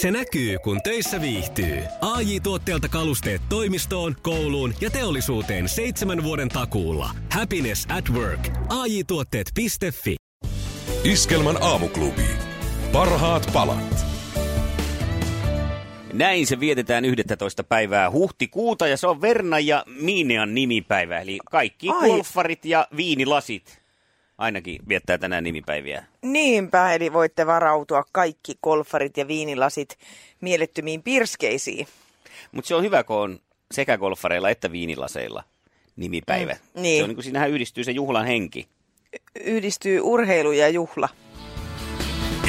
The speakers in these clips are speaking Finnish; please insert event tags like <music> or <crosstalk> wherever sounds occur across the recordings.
Se näkyy, kun töissä viihtyy. ai tuotteelta kalusteet toimistoon, kouluun ja teollisuuteen seitsemän vuoden takuulla. Happiness at work. ai tuotteetfi Iskelmän aamuklubi. Parhaat palat. Näin se vietetään 11. päivää huhtikuuta ja se on Verna ja Miinean nimipäivä. Eli kaikki Ai. golfarit ja viinilasit ainakin viettää tänään nimipäiviä. Niinpä, eli voitte varautua kaikki golfarit ja viinilasit mielettömiin pirskeisiin. Mutta se on hyvä, kun on sekä golfareilla että viinilaseilla nimipäivä. Mm, niin. Se on niin kuin siinähän yhdistyy se juhlan henki. Yhdistyy urheilu ja juhla.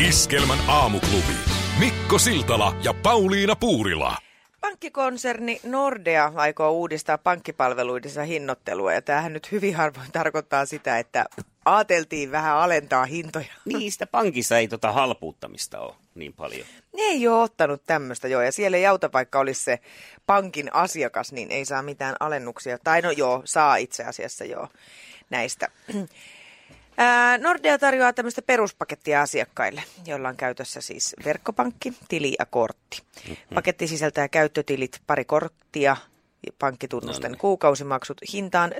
Iskelmän aamuklubi. Mikko Siltala ja Pauliina Puurila. Pankkikonserni Nordea aikoo uudistaa pankkipalveluidensa hinnoittelua ja tämähän nyt hyvin harvoin tarkoittaa sitä, että ajateltiin vähän alentaa hintoja. <laughs> Niistä pankissa ei tota halpuuttamista ole niin paljon. Ne ei ole ottanut tämmöistä joo, ja siellä ei auta, vaikka olisi se pankin asiakas, niin ei saa mitään alennuksia. Tai no joo, saa itse asiassa joo näistä. <clears throat> Ää, Nordea tarjoaa tämmöistä peruspakettia asiakkaille, joilla on käytössä siis verkkopankki, tili ja kortti. Paketti sisältää käyttötilit, pari korttia, pankkitunnusten kuukausimaksut hintaan 7,50.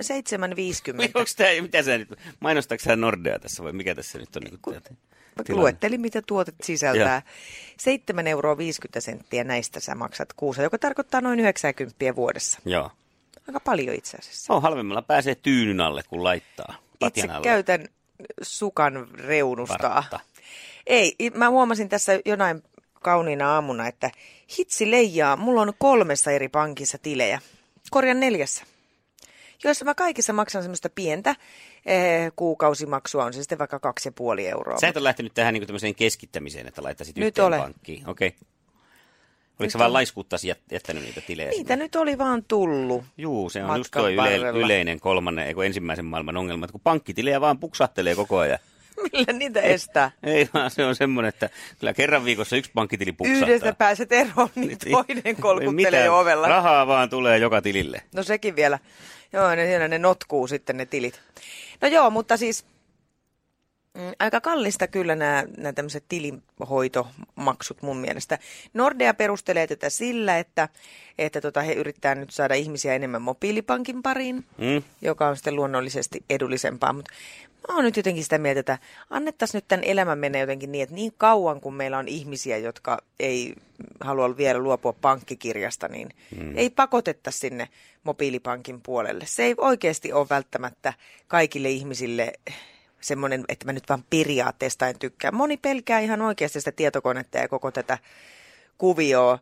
Onko tämä, mitä sä nyt, mainostatko sä Nordea tässä vai mikä tässä nyt on? Niin kuin, tilanne? Luettelin, mitä tuotet sisältää. 7,50 euroa senttiä näistä sä maksat kuussa, joka tarkoittaa noin 90 vuodessa. Joo. Aika paljon itse asiassa. On halvemmalla pääsee tyynyn alle, kun laittaa. Itse alle. käytän sukan reunustaa. Vartta. Ei, mä huomasin tässä jonain kauniina aamuna, että hitsi leijaa, mulla on kolmessa eri pankissa tilejä. Korjan neljässä. Joissa mä kaikissa maksan semmoista pientä eh, kuukausimaksua, on se sitten vaikka kaksi ja puoli euroa. Sä et ole lähtenyt tähän niin tämmöiseen keskittämiseen, että laittaisit Nyt yhteen olen. pankkiin. Okei. Okay. Oliko sä vaan jät- jättänyt niitä tilejä? Niitä nyt oli vaan tullut. Juu, se on just tuo yle- yleinen kolmannen, eikö ensimmäisen maailman ongelma, että kun pankkitilejä vaan puksahtelee koko ajan. <laughs> Millä niitä estää? Ei vaan se on semmoinen, että kyllä kerran viikossa yksi pankkitili puksahtaa. Yhdestä pääset eroon, niin toinen kolkuttelee Mitä? ovella. Rahaa vaan tulee joka tilille. No sekin vielä. Joo, ne, siellä ne notkuu sitten ne tilit. No joo, mutta siis mm, aika kallista kyllä nämä, nämä tämmöiset tilinhoitomaksut mun mielestä. Nordea perustelee tätä sillä, että, että tota, he yrittää nyt saada ihmisiä enemmän mobiilipankin pariin, Mm? joka on sitten luonnollisesti edullisempaa. Mutta mä oon nyt jotenkin sitä mieltä, että annettaisiin nyt tämän elämän mennä jotenkin niin, että niin kauan kun meillä on ihmisiä, jotka ei halua vielä luopua pankkikirjasta, niin mm. ei pakotetta sinne mobiilipankin puolelle. Se ei oikeasti ole välttämättä kaikille ihmisille semmoinen, että mä nyt vaan periaatteesta en tykkää. Moni pelkää ihan oikeasti sitä tietokonetta ja koko tätä kuvioa.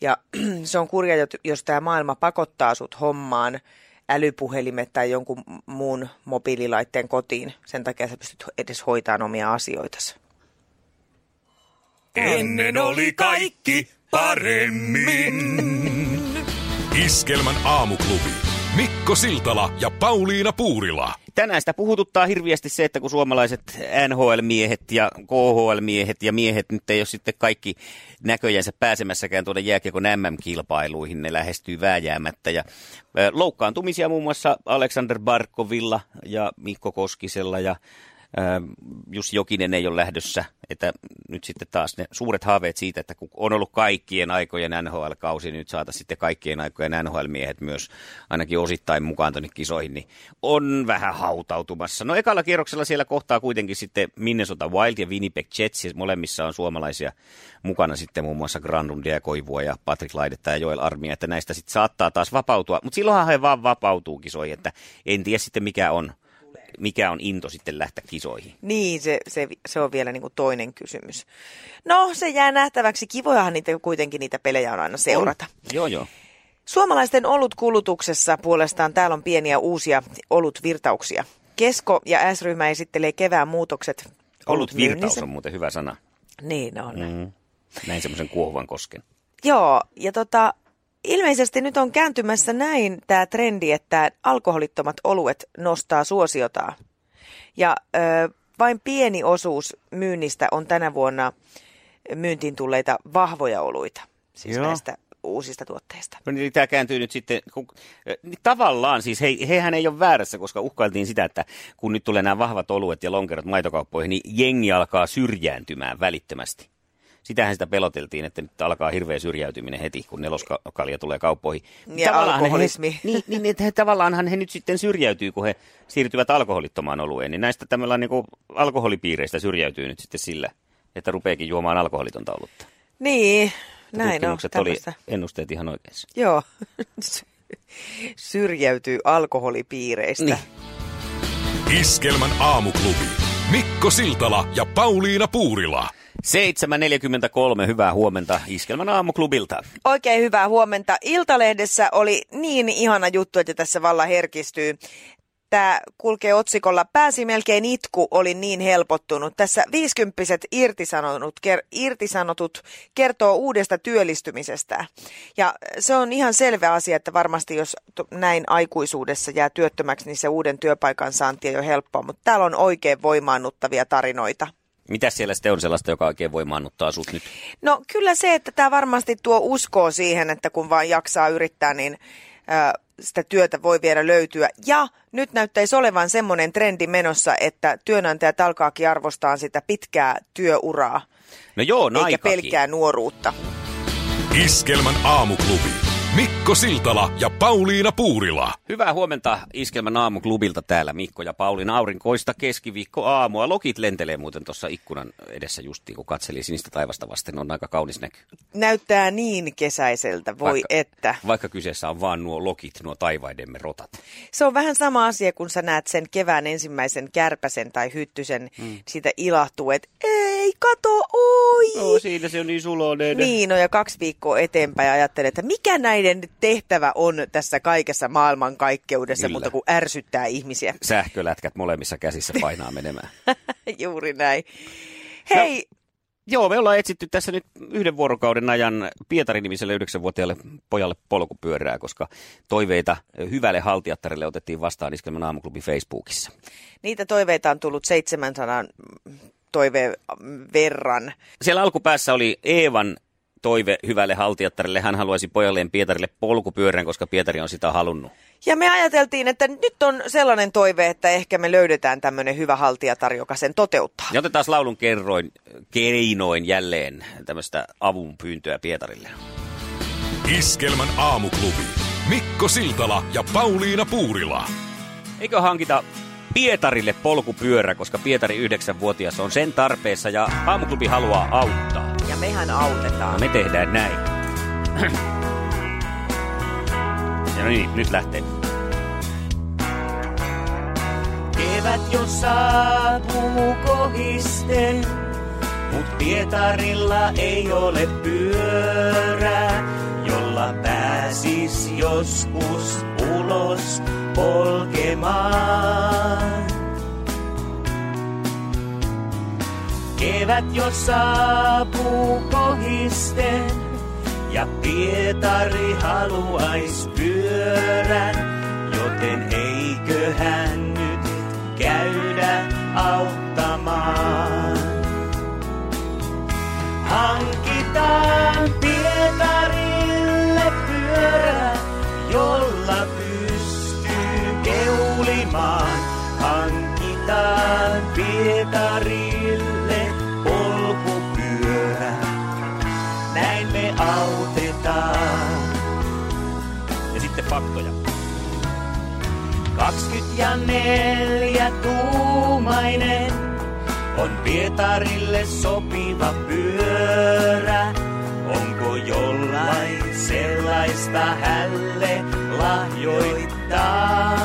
Ja <clears throat> se on kurja, jos tämä maailma pakottaa sut hommaan älypuhelimet tai jonkun muun mobiililaitteen kotiin. Sen takia sä pystyt edes hoitamaan omia asioitasi. Ennen oli kaikki paremmin. Iskelmän aamuklubi. Mikko Siltala ja Pauliina Puurila. Tänään sitä puhututtaa hirviästi se, että kun suomalaiset NHL-miehet ja KHL-miehet ja miehet nyt ei ole sitten kaikki näköjänsä pääsemässäkään tuonne jääkiekon MM-kilpailuihin, ne lähestyy vääjäämättä. Ja loukkaantumisia muun muassa Alexander Barkovilla ja Mikko Koskisella ja Jussi Jokinen ei ole lähdössä, että nyt sitten taas ne suuret haaveet siitä, että kun on ollut kaikkien aikojen NHL-kausi, niin nyt saataisiin sitten kaikkien aikojen NHL-miehet myös ainakin osittain mukaan tuonne kisoihin, niin on vähän hautautumassa. No ekalla kierroksella siellä kohtaa kuitenkin sitten Minnesota Wild ja Winnipeg Jets, siis molemmissa on suomalaisia mukana sitten muun muassa Granlundia ja Koivua ja Patrick Laidetta ja Joel Armia, että näistä sitten saattaa taas vapautua, mutta silloinhan he vaan vapautuu kisoihin, että en tiedä sitten mikä on, mikä on into sitten lähteä kisoihin. Niin, se, se, se on vielä niin kuin toinen kysymys. No, se jää nähtäväksi. Kivojahan niitä kuitenkin niitä pelejä on aina seurata. On. Joo, joo. Suomalaisten olutkulutuksessa puolestaan täällä on pieniä uusia olutvirtauksia. Kesko ja S-ryhmä esittelee kevään muutokset Ollut virtaus olutmyynnissä. on muuten hyvä sana. Niin on. Mm. Näin semmoisen kuohuvan kosken. Joo, ja tota, ilmeisesti nyt on kääntymässä näin tämä trendi, että alkoholittomat oluet nostaa suosiotaan. Ja ö, vain pieni osuus myynnistä on tänä vuonna myyntiin tulleita vahvoja oluita, siis Joo. näistä uusista tuotteista. No niin tämä kääntyy nyt sitten, kun, niin tavallaan siis he, hehän ei ole väärässä, koska uhkailtiin sitä, että kun nyt tulee nämä vahvat oluet ja lonkerot maitokauppoihin, niin jengi alkaa syrjääntymään välittömästi. Sitähän sitä peloteltiin, että nyt alkaa hirveä syrjäytyminen heti, kun neloskalja tulee kauppoihin. Ja Tavallaan alkoholismi. He, <laughs> niin, niin, että he, tavallaanhan he nyt sitten syrjäytyy, kun he siirtyvät alkoholittomaan olueen. Niin näistä tämmöllä niin alkoholipiireistä syrjäytyy nyt sitten sillä, että rupeekin juomaan alkoholitonta olutta. Niin, näin on. Tutkimukset oli tämmöistä. ennusteet ihan oikeassa. Joo, <laughs> syrjäytyy alkoholipiireistä. Niin. Iskelmän aamuklubi. Mikko Siltala ja Pauliina Puurila. 7.43, hyvää huomenta Iskelmän aamuklubilta. Oikein hyvää huomenta. Iltalehdessä oli niin ihana juttu, että tässä valla herkistyy. Tämä kulkee otsikolla Pääsi melkein itku, oli niin helpottunut. Tässä viisikymppiset irtisanotut, ker, irtisanotut kertoo uudesta työllistymisestä. Ja se on ihan selvä asia, että varmasti jos näin aikuisuudessa jää työttömäksi, niin se uuden työpaikan saanti ei ole helppoa. Mutta täällä on oikein voimaannuttavia tarinoita. Mitä siellä sitten on sellaista, joka oikein voimaannuttaa sut nyt? No kyllä se, että tämä varmasti tuo uskoa siihen, että kun vaan jaksaa yrittää, niin ö, sitä työtä voi vielä löytyä. Ja nyt näyttäisi olevan semmoinen trendi menossa, että työnantajat alkaakin arvostaa sitä pitkää työuraa, No joo, eikä naikakin. pelkää nuoruutta. Iskelmän aamuklubi. Mikko Siltala ja Pauliina Puurila. Hyvää huomenta Iskelmän aamuklubilta täällä Mikko ja Pauliina aurinkoista keskiviikko aamua. Lokit lentelee muuten tuossa ikkunan edessä justiin, kun katseli sinistä taivasta vasten. On aika kaunis näky. Näyttää niin kesäiseltä, voi Vaikka- että. Vaikka kyseessä on vaan nuo lokit, nuo taivaidemme rotat. Se on vähän sama asia, kun sä näet sen kevään ensimmäisen kärpäsen tai hyttysen, mm. siitä ilahtuu, että ei, kato, oi! No siinä se on niin suloinen. Niin, no ja kaksi viikkoa eteenpäin ajattelen, että mikä näiden tehtävä on tässä kaikessa maailmankaikkeudessa, Kyllä. mutta kun ärsyttää ihmisiä. Sähkölätkät molemmissa käsissä painaa menemään. <laughs> Juuri näin. Hei, Joo, me ollaan etsitty tässä nyt yhden vuorokauden ajan Pietari-nimiselle yhdeksänvuotiaalle pojalle polkupyörää, koska toiveita hyvälle haltijattarille otettiin vastaan Iskelmän aamuklubi Facebookissa. niitä toiveita on tullut 700 toiveen verran. Siellä alkupäässä oli Eevan toive hyvälle haltijattarille. Hän haluaisi pojalleen Pietarille polkupyörän, koska Pietari on sitä halunnut. Ja me ajateltiin, että nyt on sellainen toive, että ehkä me löydetään tämmöinen hyvä haltijatar, joka sen toteuttaa. Ja otetaan laulun kerroin, keinoin jälleen tämmöistä avun pyyntöä Pietarille. Iskelmän aamuklubi. Mikko Siltala ja Pauliina Puurila. Eikö hankita Pietarille polkupyörä, koska Pietari yhdeksänvuotias on sen tarpeessa ja aamuklubi haluaa auttaa. Ja mehän autetaan. No me tehdään näin. Ja no niin, nyt lähtee. Kevät jo saapuu kohisten, mut Pietarilla ei ole pyörää, jolla pääsis joskus ulos polkemaan. Kevät jo saapuu kohisten, ja Pietari haluais pyörän, joten eiköhän nyt käydä on Pietarille sopiva pyörä. Onko jollain sellaista hälle lahjoittaa?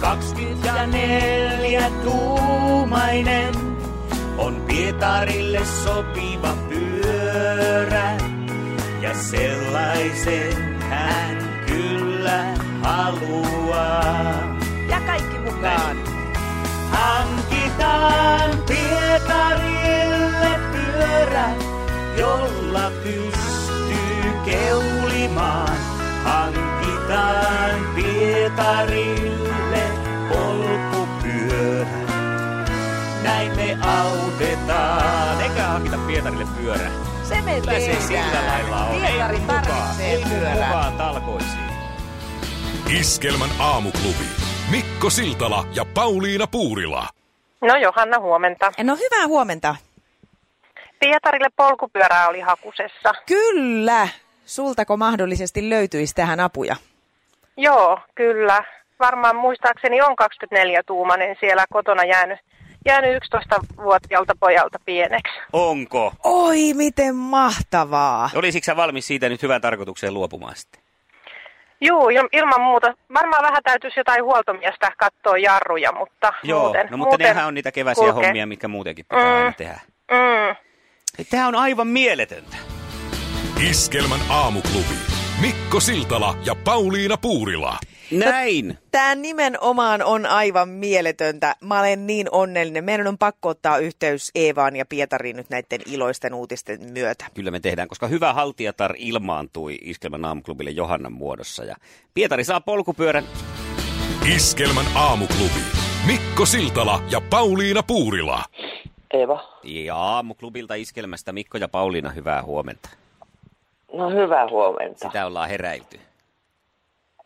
24 tuumainen on Pietarille sopiva pyörä. Ja sellaisen hän kyllä haluaa. Ja kaikki mukaan. Hankitaan Pietarille pyörä, jolla pystyy keulimaan. Hankitaan Pietarille polkupyörä, näin me autetaan. Eikä hankita Pietarille pyörä. Se me Kyllä se sillä lailla on. Ei Pietari tarvitsee pyörää. mukaan talkoisiin. Iskelmän aamuklubi. Mikko Siltala ja Pauliina Puurila. No Johanna, huomenta. No hyvää huomenta. Pietarille polkupyörää oli hakusessa. Kyllä. Sultako mahdollisesti löytyisi tähän apuja? Joo, kyllä. Varmaan muistaakseni on 24-tuumainen siellä kotona jäänyt, jäänyt 11-vuotiaalta pojalta pieneksi. Onko? Oi, miten mahtavaa. Olisitko sä valmis siitä nyt hyvään tarkoitukseen luopumaan sitten? Il- ilman muuta. Varmaan vähän täytyisi jotain huoltomiestä katsoa jarruja, mutta Joo, muuten, no mutta muuten nehän on niitä keväisiä kulkee. hommia, mitkä muutenkin pitää Mm. aina tehdä. Mm. Tämä on aivan mieletöntä. Iskelmän aamuklubi. Mikko Siltala ja Pauliina Puurila. Näin. Tämä nimenomaan on aivan mieletöntä. Mä olen niin onnellinen. Meidän on pakko ottaa yhteys Eevaan ja Pietariin nyt näiden iloisten uutisten myötä. Kyllä me tehdään, koska hyvä haltijatar ilmaantui Iskelmän aamuklubille Johannan muodossa. Ja Pietari saa polkupyörän. Iskelmän aamuklubi. Mikko Siltala ja Pauliina Puurila. Eeva. Ja aamuklubilta Iskelmästä Mikko ja Pauliina, hyvää huomenta. No hyvää huomenta. Sitä ollaan heräilty.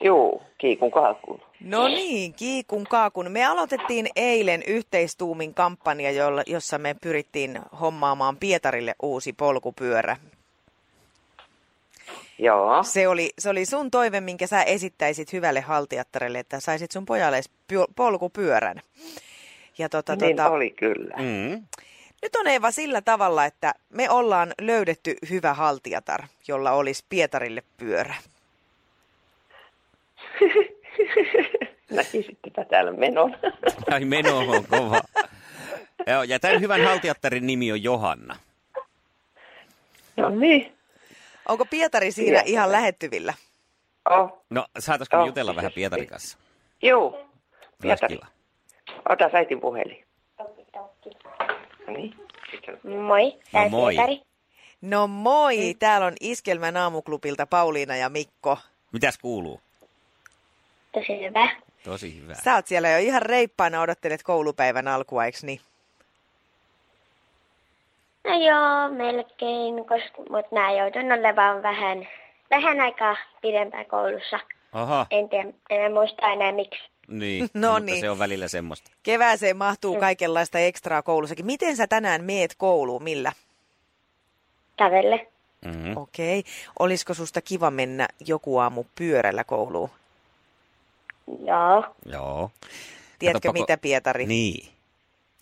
Juu, kiikun kaakun. No niin, kiikun kaakun. Me aloitettiin eilen yhteistuumin kampanja, jolla, jossa me pyrittiin hommaamaan Pietarille uusi polkupyörä. Joo, Se oli, se oli sun toive, minkä sä esittäisit hyvälle haltijattarelle, että saisit sun pojalle py- polkupyörän. Ja tota, niin tota, oli kyllä. Mm. Nyt on Eeva sillä tavalla, että me ollaan löydetty hyvä haltijatar, jolla olisi Pietarille pyörä. <laughs> Näkisittepä täällä menon. <laughs> Ai meno on kova. Joo, ja tämän hyvän haltijattarin nimi on Johanna. no niin. Onko Pietari siinä Pietari. ihan lähettyvillä? Oh, No, saataisiko Oh, jutella vähän. Pietarin kanssa? juu. Olisi Pietari, ota äitin puhelin. No niin. Moi, No moi. Pietari. No moi, täällä on Iskelmän aamuklubilta Pauliina ja Mikko. Mitäs kuuluu? Tosi hyvä. Tosi hyvä. Sä oot siellä jo ihan reippaana, odottelet koulupäivän alkua, eiks niin? No joo, melkein, koska, mutta mä joudun olemaan vähän, vähän aikaa pidempään koulussa. Aha, En tiedä, en muista enää miksi. niin. <laughs> No mutta niin. se on välillä semmoista. Kevääseen mahtuu kaikenlaista ekstraa koulussakin. Miten sä tänään meet kouluun, millä? Kävelle. Mm-hmm. Okei. Okay. Olisiko susta kiva mennä joku aamu pyörällä kouluun? Joo. Joo. Tiedätkö Katsoppa, mitä, Pietari? Niin.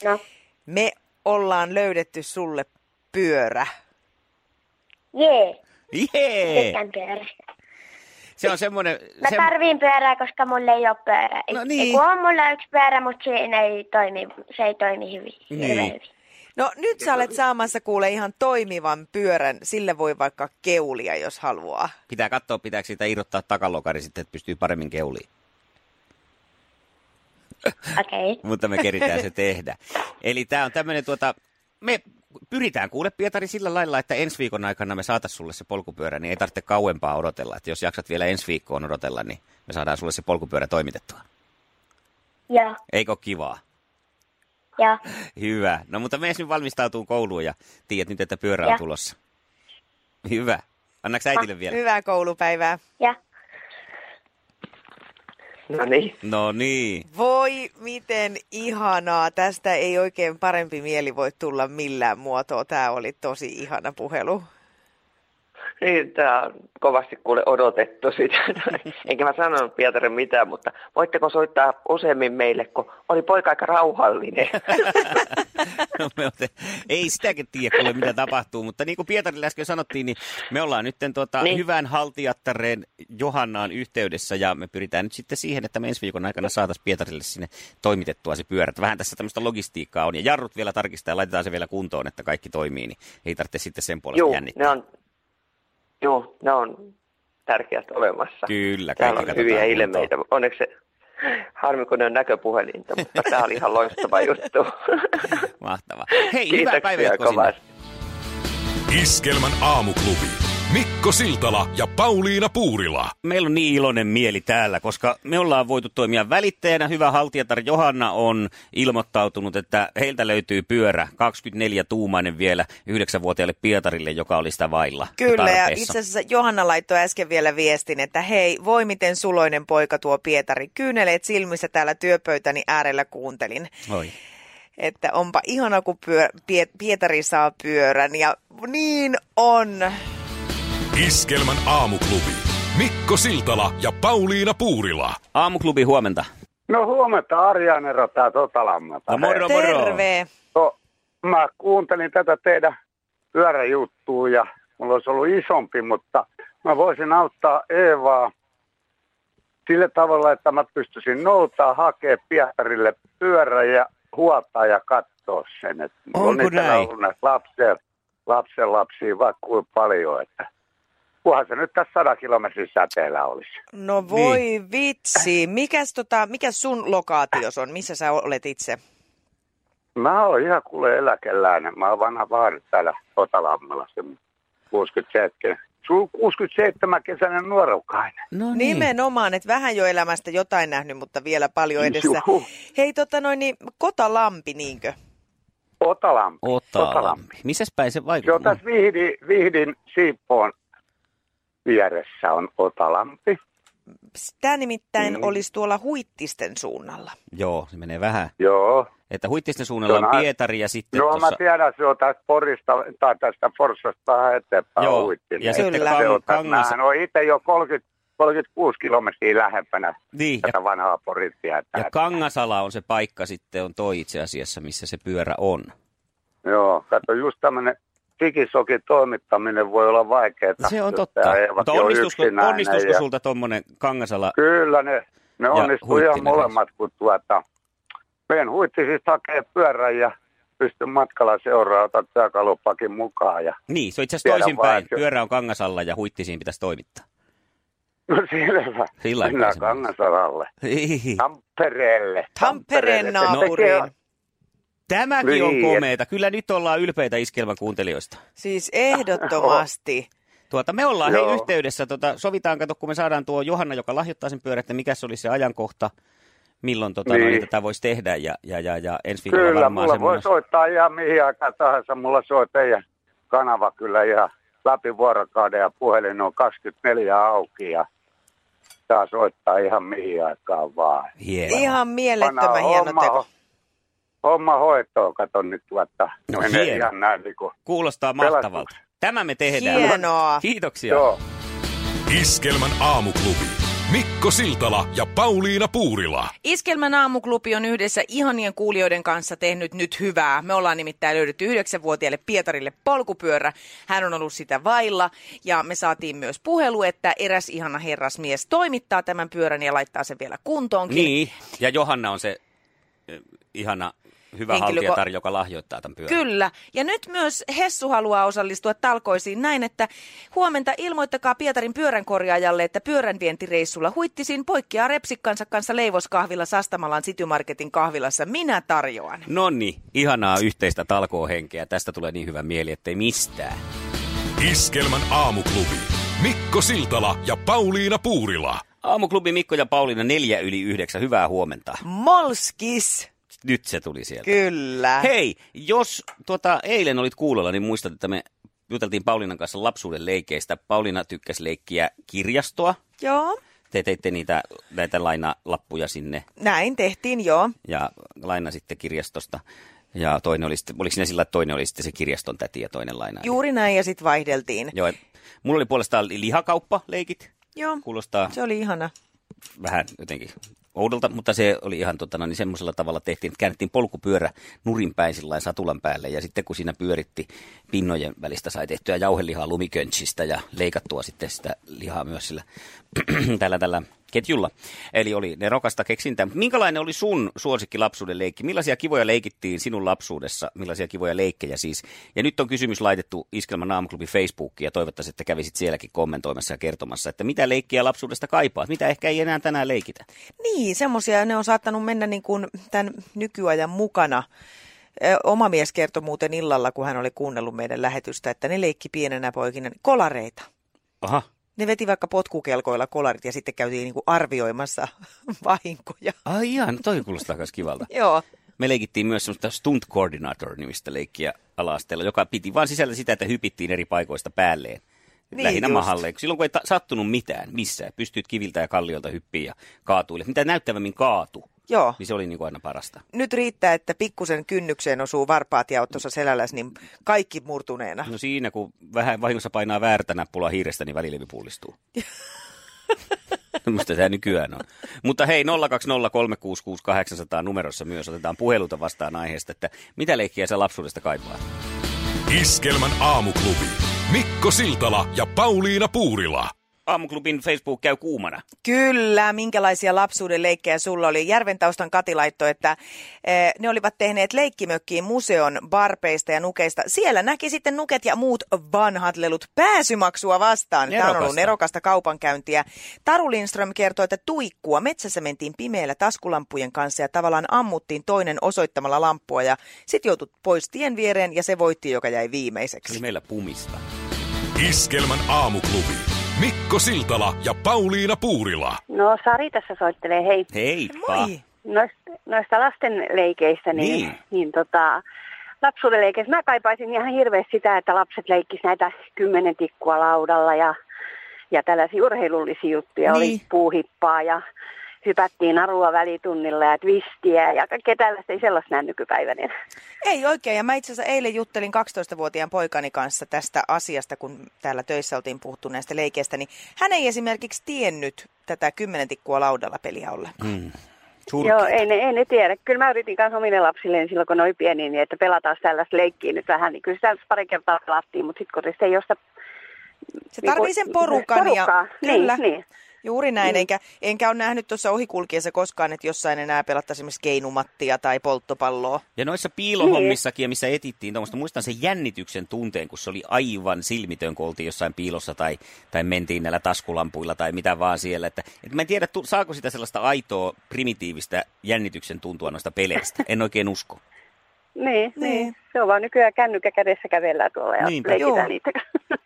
No, Me ollaan löydetty sulle pyörä. jee. Jee! Tykkään pyörästä. Se on semmoinen... Mä Se... tarviin pyörää, koska mulla ei ole pyörää. No Ei- niin. kun on mulla yksi pyörä, mutta siinä ei toimi, se ei toimi hyvin. Niin. hyvin. No nyt sä olet saamassa kuule ihan toimivan pyörän. Sille voi vaikka keulia, jos haluaa. Pitää katsoa, pitääkö siitä irrottaa takalokari sitten, että pystyy paremmin keuliin. Okei. Okay. <laughs> Mutta me keritään se tehdä. Eli tämä on tämmöinen tuota... Me pyritään kuule Pietari sillä lailla, että ensi viikon aikana me saatas sulle se polkupyörä, niin ei tarvitse kauempaa odotella. Että jos jaksat vielä ensi viikkoon odotella, niin me saadaan sulle se polkupyörä toimitettua. Joo, Eikö ole kivaa? joo. Hyvä. No mutta me nyt valmistautuu kouluun ja tiedät nyt, että pyörä on Ja. tulossa. Hyvä. Annaks äitille vielä? Hyvää koulupäivää. Ja No niin. No niin. Voi, miten ihanaa. Tästä ei oikein parempi mieli voi tulla millään muotoa. Tämä oli tosi ihana puhelu. Niin, tää on kovasti kuule odotettu sitä. <laughs> Enkä mä sanonut Pietari mitään, mutta voitteko soittaa useammin meille, kun oli poika aika rauhallinen. <laughs> No, me ote, ei sitäkin tiedä, kuule, mitä tapahtuu, mutta niin kuin Pietarille äsken sanottiin, niin me ollaan nyt tuota, niin. Hyvän haltijattareen Johannaan yhteydessä ja me pyritään nyt sitten siihen, että me ensi viikon aikana saataisiin Pietarille sinne toimitettua se pyörä. Että Vähän tässä tämmöistä logistiikkaa on ja jarrut vielä tarkistaa ja laitetaan se vielä kuntoon, että kaikki toimii, niin ei tarvitse sitten sen puolesta Joo, jännittää. ne on, joo, ne on tärkeät olemassa. Kyllä, Täällä kaikki on hyviä ilmeitä. Onneksi se, harmi kun ne on näköpuhelinta, mutta tämä oli ihan loistava juttu. <laughs> Mahtavaa. Hei, hyvää päivänjatkoa sinne. kovasti. Iskelmän aamuklubi. Mikko Siltala ja Pauliina Puurila. Meillä on niin iloinen mieli täällä, koska me ollaan voitu toimia välittäjänä. Hyvä haltijatar Johanna on ilmoittautunut, että heiltä löytyy pyörä 24-tuumainen vielä 9-vuotiaalle Pietarille, joka oli sitä vailla. Kyllä, ja itse asiassa Johanna laittoi äsken vielä viestin, että hei, voi miten suloinen poika tuo Pietari. Kyyneleet silmissä täällä työpöytäni äärellä kuuntelin. Oi. että onpa ihana, kun pyö, Pie, Pietari saa pyörän. Ja niin on. Iskelmän aamuklubi. Mikko Siltala ja Pauliina Puurila. Aamuklubi huomenta. No huomenta, Arja Nero tää Totalammalta. No moro, moro. Terve. No, mä kuuntelin tätä teidän pyöräjuttua ja mulla olisi ollut isompi, mutta mä voisin auttaa Eevaa sillä tavalla, että mä pystyisin noutaa, hakea Pietarille pyörän ja huoltaa ja katsoa sen. Että mulla Onko on niitä näin? näitä lapsen, lapsen lapsia vaikka kuinka paljon, että kunhan se nyt tässä 100 kilometrin säteellä olisi. No voi niin. vitsi. Mikäs, tota, mikäs sun lokaatios on? Missä sä olet itse? Mä oon ihan kuule eläkeläinen. Mä oon vanha vaari täällä Otalammella, se 67, Su- 67 kesäinen nuorukainen. No niin. Nimenomaan, että vähän jo elämästä jotain nähnyt, mutta vielä paljon edessä. Juhu. Hei, tota noin, niin Kotalampi, niinkö? Otalampi. Otalampi. Missäs päin se Se on vaikuttaa? tässä Vihdin, Vihdin Siippoon vieressä on Otalampi. Tämä nimittäin Mm. olisi tuolla Huittisten suunnalla. Joo, se menee vähän. Joo. Että huittisten suunnalla on on Pietari ja sitten No tuossa... mä tiedän, se on tästä Porista, tai tästä Forssasta vähän eteenpäin Joo, Huittinen. ja sitten Kyllä. Se on, Kangas... Oon itse jo 30, 36 kilometriä lähempänä Niin, ja, tätä vanhaa Poritietä. ja Kangasala on se paikka sitten, on toi itse asiassa, missä se pyörä on. Joo, kato just tämmöinen digisokin toimittaminen voi olla vaikeaa. Se on totta. Mutta on onnistusko, onnistusko ja- sulta tuommoinen Kangasala? Kyllä ne, ne onnistuu ihan molemmat, kun tuota, meidän huittisista hakee pyörän ja pystyn matkalla seuraamaan, työkalupakin mukaan. Ja, Niin, se on itse asiassa toisinpäin. Pyörä on Kangasalla ja huittisiin pitäisi toimittaa. no selvä, Sillä mennään Kangasalalle, Tampereelle. Tampereen No, Tämäkin on Niin. komeeta. Kyllä nyt ollaan ylpeitä iskelmän kuuntelijoista. Siis ehdottomasti. Tuota, me ollaan Joo. hei yhteydessä, tuota, sovitaan, kato, kun me saadaan tuo Johanna, joka lahjoittaa sen pyörän, että mikä se olisi se ajankohta, milloin tota, Niin. noin, tätä voisi tehdä, ja, ja, ja, ja ensi viikolla Kyllä, varmaan mulla voi semmoinen... soittaa ihan mihin aikaan tahansa. Mulla soi teidän kanava kyllä ihan läpi vuorokauden ja puhelin on 24 auki ja saa soittaa ihan mihin aikaan vaan. Hienoa. Ihan mielettömän hieno teko. Homma hoitoon, kato nyt tuota. No menee hieno. ihan näin niin kuin, Kuulostaa mahtavalta. Tämä me tehdään. Hienoa. Kiitoksia. joo. Iskelmän aamuklubi. Mikko Siltala ja Pauliina Puurila. Iskelmän aamuklubi on yhdessä ihanien kuulijoiden kanssa tehnyt nyt hyvää. Me ollaan nimittäin löydetty yhdeksänvuotiaalle Pietarille polkupyörä. Hän on ollut sitä vailla ja me saatiin myös puhelu, että eräs ihana herrasmies toimittaa tämän pyörän ja laittaa sen vielä kuntoonkin. Niin, ja Johanna on se eh, ihana hyvä Henkilö, haltijatar, joka lahjoittaa tämän pyörän. Kyllä. Ja nyt myös Hessu haluaa osallistua talkoisiin näin, että huomenta ilmoittakaa Pietarin pyöränkorjaajalle, että pyöränvientireissulla huittisiin poikkeaa repsikkansa kanssa leivoskahvilla Sastamalan Citymarketin kahvilassa. Minä tarjoan. No niin, ihanaa yhteistä talkoohenkeä. Tästä tulee niin hyvä mieli, ettei mistään. Iskelmän aamuklubi. Mikko Siltala ja Pauliina Puurila. Aamuklubi Mikko ja Pauliina neljä yli yhdeksän. Hyvää huomenta. Molskis! Nyt se tuli sieltä. Kyllä. Hei, jos tuota, eilen olit kuulolla, niin muistat, että me juteltiin Pauliinan kanssa lapsuuden leikeistä. Pauliina tykkäsi leikkiä kirjastoa. Joo, Te teitte niitä, näitä lainalappuja sinne näin tehtiin joo. ja laina sitten kirjastosta. Ja toinen oli sitten, oliko siinä sillä, että toinen oli sitten se kirjaston täti ja toinen laina? Juuri näin ja sitten vaihdeltiin. Joo, mulla oli puolestaan lihakauppa-leikit. Joo, Kuulostaa se oli ihana. vähän jotenkin oudolta, mutta se oli ihan tota, no, niin semmoisella tavalla tehtiin, että käännettiin polkupyörä nurinpäin sillä satulan päälle. Ja sitten kun siinä pyöritti pinnojen välistä sai tehtyä jauhelihaa lumiköntsistä ja leikattua sitten sitä lihaa myös sillä <clears throat> tällä, tällä ketjulla. Eli oli nerokasta keksintää. Minkälainen oli sun suosikki lapsuuden leikki? Millaisia kivoja leikittiin sinun lapsuudessa? Millaisia kivoja leikkejä siis? Ja nyt on kysymys laitettu Iskelman aamuklubin Facebookiin ja toivottavasti, että kävisit sielläkin kommentoimassa ja kertomassa, että mitä leikkiä lapsuudesta kaipaat? Mitä ehkä ei enää tänään leikitä? Niin, semmoisia ne on saattanut mennä niin kuin tämän nykyajan mukana. Oma mies kertoi muuten illalla, kun hän oli kuunnellut meidän lähetystä, että ne leikki pienenä poikina kolareita. Aha, Ne veti vaikka potkukelkoilla kolarit ja sitten käytiin niin kuin arvioimassa <laughs> vahinkoja. ai ihan, no toi kuulostaa myös kivalta. <laughs> Joo, Me leikittiin myös semmoista stunt coordinator-nimistä leikkiä ala joka piti vaan sisällä sitä, että hypittiin eri paikoista päälleen. Niin lähinnä just. mahalle. Silloin kun ei ta- sattunut mitään, missään, pystyt kiviltä ja kalliolta hyppiin ja kaatuille. Mitä näyttävämmin kaatu, Joo. Niin se oli niin kuin aina parasta. Nyt riittää, että pikkusen kynnykseen osuu varpaat ja oot tuossa selälläs, niin kaikki murtuneena. No siinä, kun vähän vahingossa painaa väärtä nappulaa hiirestä, niin välilevy pullistuu. <laughs> Musta tämä nykyään on. Mutta hei, 020366800 numerossa myös otetaan puheluta vastaan aiheesta, että mitä leikkiä sä lapsuudesta kaipaat? Iskelmän aamuklubi. Mikko Siltala ja Pauliina Puurila. Aamuklubin Facebook käy kuumana. Kyllä, minkälaisia lapsuuden leikkejä sulla oli? Järventaustan Kati laittoi, että eh, ne olivat tehneet leikkimökkiin museon barpeista ja nukeista. Siellä näki sitten nuket ja muut vanhat lelut pääsymaksua vastaan. Tämä on ollut Nerokasta. nerokasta kaupankäyntiä. Taru Lindström kertoi, että tuikkua metsässä mentiin pimeällä taskulampujen kanssa ja tavallaan ammuttiin toinen osoittamalla lampua ja sitten joutui pois tien viereen ja se voitti, joka jäi Se viimeiseksi. oli meillä pumista. Iskelmän aamuklubi. Mikko Siltala ja Pauliina Puurila. No Sari tässä soittelee, hei. Heippa. Moi! Noista, noista lasten leikeistä, niin, Niin. niin. tota, lapsuuden leikeistä mä kaipaisin ihan hirveästi sitä, että lapset leikkis näitä kymmenen tikkua laudalla ja, ja tällaisia urheilullisia juttuja. Niin. Oli puuhippaa ja hypättiin narua välitunnilla ja twistiä ja kaikkea tällaista. Ei sellaista näe nykypäivänä. Ei oikein, ja mä itse asiassa eilen juttelin 12-vuotiaan poikani kanssa tästä asiasta, kun täällä töissä oltiin puhuttu näistä leikeistä, niin hän ei esimerkiksi tiennyt tätä kymmenen tikkua laudalla peliä ollenkaan. Mm. Joo, ei ne, ei ne tiedä. Kyllä mä yritin kanssa omille lapsille silloin, kun ne oli pieniä, niin että pelataan tällaista leikkiä nyt vähän. Niin kyllä sitä pari kertaa pelattiin, mutta sitten kodissa ei ole sitä Se Niin tarvii sen porukan porukkaa. ja Niin, kyllä. niin. Juuri näin, Mm. enkä, enkä ole nähnyt tuossa ohikulkiessa koskaan, että jossain enää pelattaisiin esimerkiksi keinumattia tai polttopalloa. Ja noissa piilohommissakin, ja missä etittiin tuommoista, muistan sen jännityksen tunteen, kun se oli aivan silmitön, kun oltiin jossain piilossa tai, tai mentiin näillä taskulampuilla tai mitä vaan siellä. Että, että mä en tiedä, saako sitä sellaista aitoa, primitiivistä jännityksen tuntua noista peleistä. En oikein usko. <laughs> Niin, Niin. niin. Se on vaan nykyään kännykkä kädessä kävellään tuolla ja Niinpä. leikitään Joo. niitä.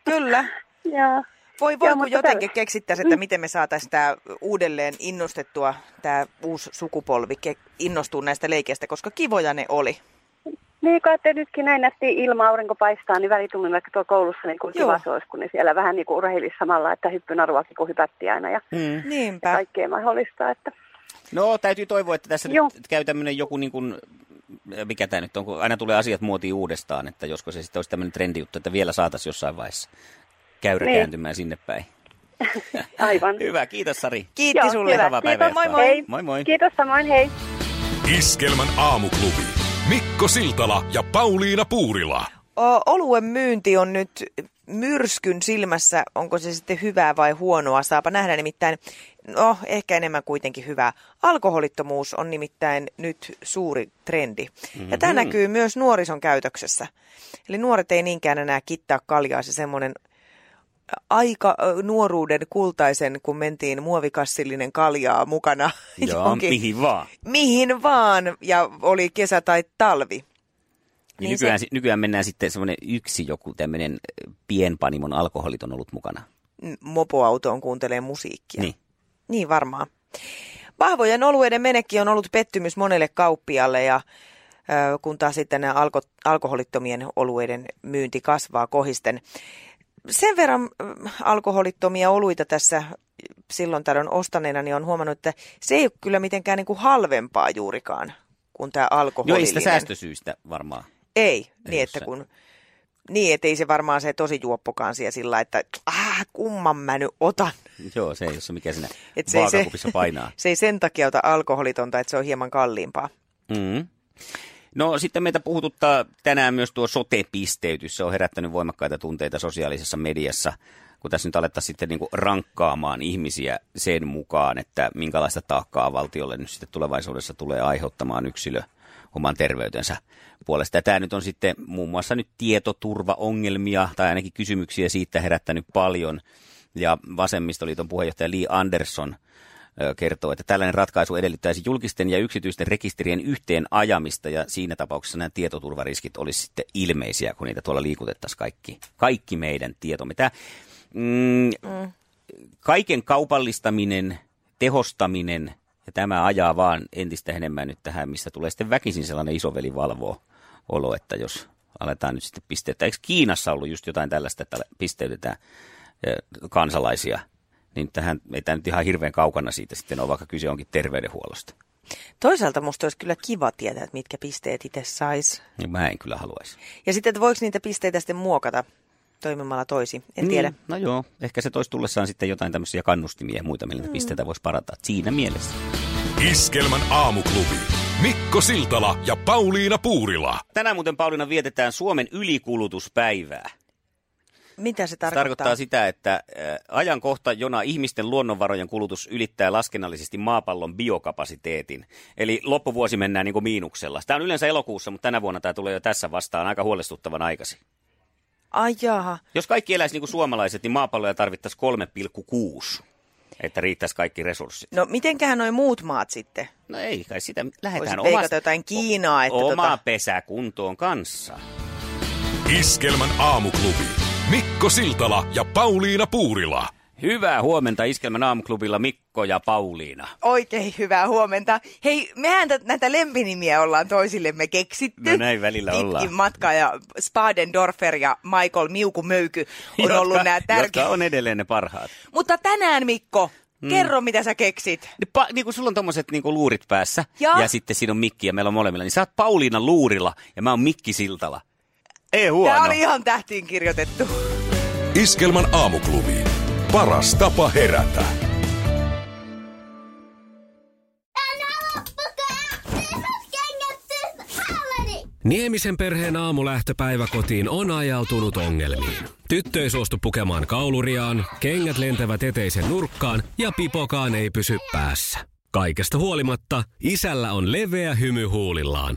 Kyllä. <laughs> Joo. Voi, voi Joo, kun mutta jotenkin tällä- keksittäisiin, että miten me saataisiin tämä uudelleen innostettua, tämä uusi sukupolvi ke- innostuu näistä leikeistä, koska kivoja ne oli. Niin, kun että nytkin näin nätti ilma, aurinko paistaa, niin välitunnilla vaikka tuolla koulussa niin kuin kiva se olisi, kun ne siellä vähän niin kuin urheilisi samalla, että hyppynaruakin kun hypättiin aina ja Mm. Niinpä. kaikkea mahdollista. Että... No, täytyy toivoa, että tässä Joo. nyt käy tämmöinen joku niin kuin, mikä tämä nyt on, kun aina tulee asiat muotiin uudestaan, että josko se sitten olisi tämmöinen trendijuttu, että vielä saataisiin jossain vaiheessa käyrä Niin. kääntymään sinne päin. <laughs> Aivan. Hyvä, kiitos Sari. Kiitti Joo, sulle. hyvä. Kiitos, päivänjatkoa. moi moi. Hei. Moi moi. Kiitos samoin, hei. Iskelmän aamuklubi. Mikko Siltala ja Pauliina Puurila. O, oluen myynti on nyt myrskyn silmässä. Onko se sitten hyvää vai huonoa? Saapa nähdä nimittäin. No, ehkä enemmän kuitenkin hyvää. Alkoholittomuus on nimittäin nyt suuri trendi. Ja tämä näkyy myös nuorison käytöksessä. Eli nuoret ei niinkään enää kittaa kaljaa. Se semmoinen aika nuoruuden kultaisen, kun mentiin muovikassillinen kaljaa mukana. Joo, johonkin- mihin vaan. Mihin vaan, ja oli kesä tai talvi. Niin Niin nykyään, se- nykyään mennään sitten semmoinen yksi joku tämmöinen pienpanimon alkoholit on ollut mukana. Mopoautoon kuuntelee musiikkia. Niin. Niin varmaan. Vahvojen olueiden menekki on ollut pettymys monelle kauppialle ja kun taas sitten nämä alko, alkoholittomien olueiden myynti kasvaa kohisten. Sen verran alkoholittomia oluita tässä silloin tällöin ostaneena, niin on huomannut, että se ei ole kyllä mitenkään niin kuin halvempaa juurikaan kuin tämä Joo, alkoholillinen. ei sitä säästösyistä varmaan. Ei, Ei niin että se. kun... Niin, ettei se varmaan se tosi juoppokaan siellä sillä, että ah, kumman mä nyt otan. <laughs> Joo, se ei ole se, mikä siinä Et se, ei se, painaa. <laughs> se ei sen takia ota alkoholitonta, että se on hieman kalliimpaa. Mm. No sitten meitä puhututtaa tänään myös tuo sote-pisteytys. Se on herättänyt voimakkaita tunteita sosiaalisessa mediassa, kun tässä nyt alettaisiin sitten niinku rankkaamaan ihmisiä sen mukaan, että minkälaista taakkaa valtiolle nyt sitten tulevaisuudessa tulee aiheuttamaan yksilö oman terveytensä puolesta. Ja tämä nyt on sitten muun muassa nyt tietoturvaongelmia tai ainakin kysymyksiä siitä herättänyt paljon. Ja vasemmistoliiton puheenjohtaja Lee Anderson kertoo, että tällainen ratkaisu edellyttäisi julkisten ja yksityisten rekisterien yhteen ajamista ja siinä tapauksessa nämä tietoturvariskit olisi sitten ilmeisiä, kun niitä tuolla liikutettaisiin kaikki, kaikki meidän tietomme. Tämä, mm, Mm. kaiken kaupallistaminen, tehostaminen ja tämä ajaa vaan entistä enemmän nyt tähän, missä tulee sitten väkisin sellainen isoveli valvoo olo, että jos aletaan nyt sitten pisteyttää. Eikö Kiinassa ollut just jotain tällaista, että pisteytetään kansalaisia, niin tähän ei tämä nyt ihan hirveän kaukana siitä sitten ole, vaikka kyse onkin terveydenhuollosta. Toisaalta musta olisi kyllä kiva tietää, että mitkä pisteet itse sais. Niin mä en kyllä haluaisi. Ja sitten, että voiko niitä pisteitä sitten muokata toimimalla toisin. En tiedä. Niin, no joo, ehkä se toisi tullessaan sitten jotain tämmöisiä kannustimia ja muita, millä mm. pisteitä voisi parantaa. Siinä mielessä. Iskelmän aamuklubi. Mikko Siltala ja Pauliina Puurila. Tänään muuten Pauliina vietetään Suomen ylikulutuspäivää. Mitä se Se tarkoittaa? tarkoittaa sitä, että äh, ajankohta, jona ihmisten luonnonvarojen kulutus ylittää laskennallisesti maapallon biokapasiteetin. Eli loppuvuosi mennään niin kuin miinuksella. Tämä on yleensä elokuussa, mutta tänä vuonna tämä tulee jo tässä vastaan aika huolestuttavan aikaisin. Ai jaha. Jos kaikki eläisi niin kuin suomalaiset, niin maapalloja tarvittaisiin 3,6, että riittäisi kaikki resurssit. No mitenköhän noi muut maat sitten? No ei kai sitä, lähdetään omasta, jotain Kiinaa, että oma tota... pesä kuntoon kanssa. Iskelmän aamuklubi. Mikko Siltala ja Pauliina Puurila. Hyvää huomenta Iskelmän aamuklubilla Mikko ja Pauliina. Oikein hyvää huomenta. Hei, mehän t- näitä lempinimiä ollaan toisillemme keksitty. No näin välillä Pitkin ollaan. matkaa ja Spadendorfer ja Michael Miuku Möyky on Jotka- ollut nämä Jotka tärkeät. on edelleen ne parhaat. Mutta tänään Mikko, kerro mitä sä keksit. Pa, niin kun sulla on tommoset niin kuin luurit päässä Ja? ja sitten siinä on mikki ja meillä on molemmilla, niin sä oot Pauliina luurilla ja mä oon Mikki Siltala. Ei huono. Tämä oli ihan tähtiin kirjoitettu. Iskelmän aamuklubi. Paras tapa herätä. Niemisen perheen aamulähtöpäivä kotiin on ajautunut ongelmiin. Tyttö ei suostu pukemaan kauluriaan, kengät lentävät eteisen nurkkaan ja pipokaan ei pysy päässä. Kaikesta huolimatta, isällä on leveä hymy huulillaan.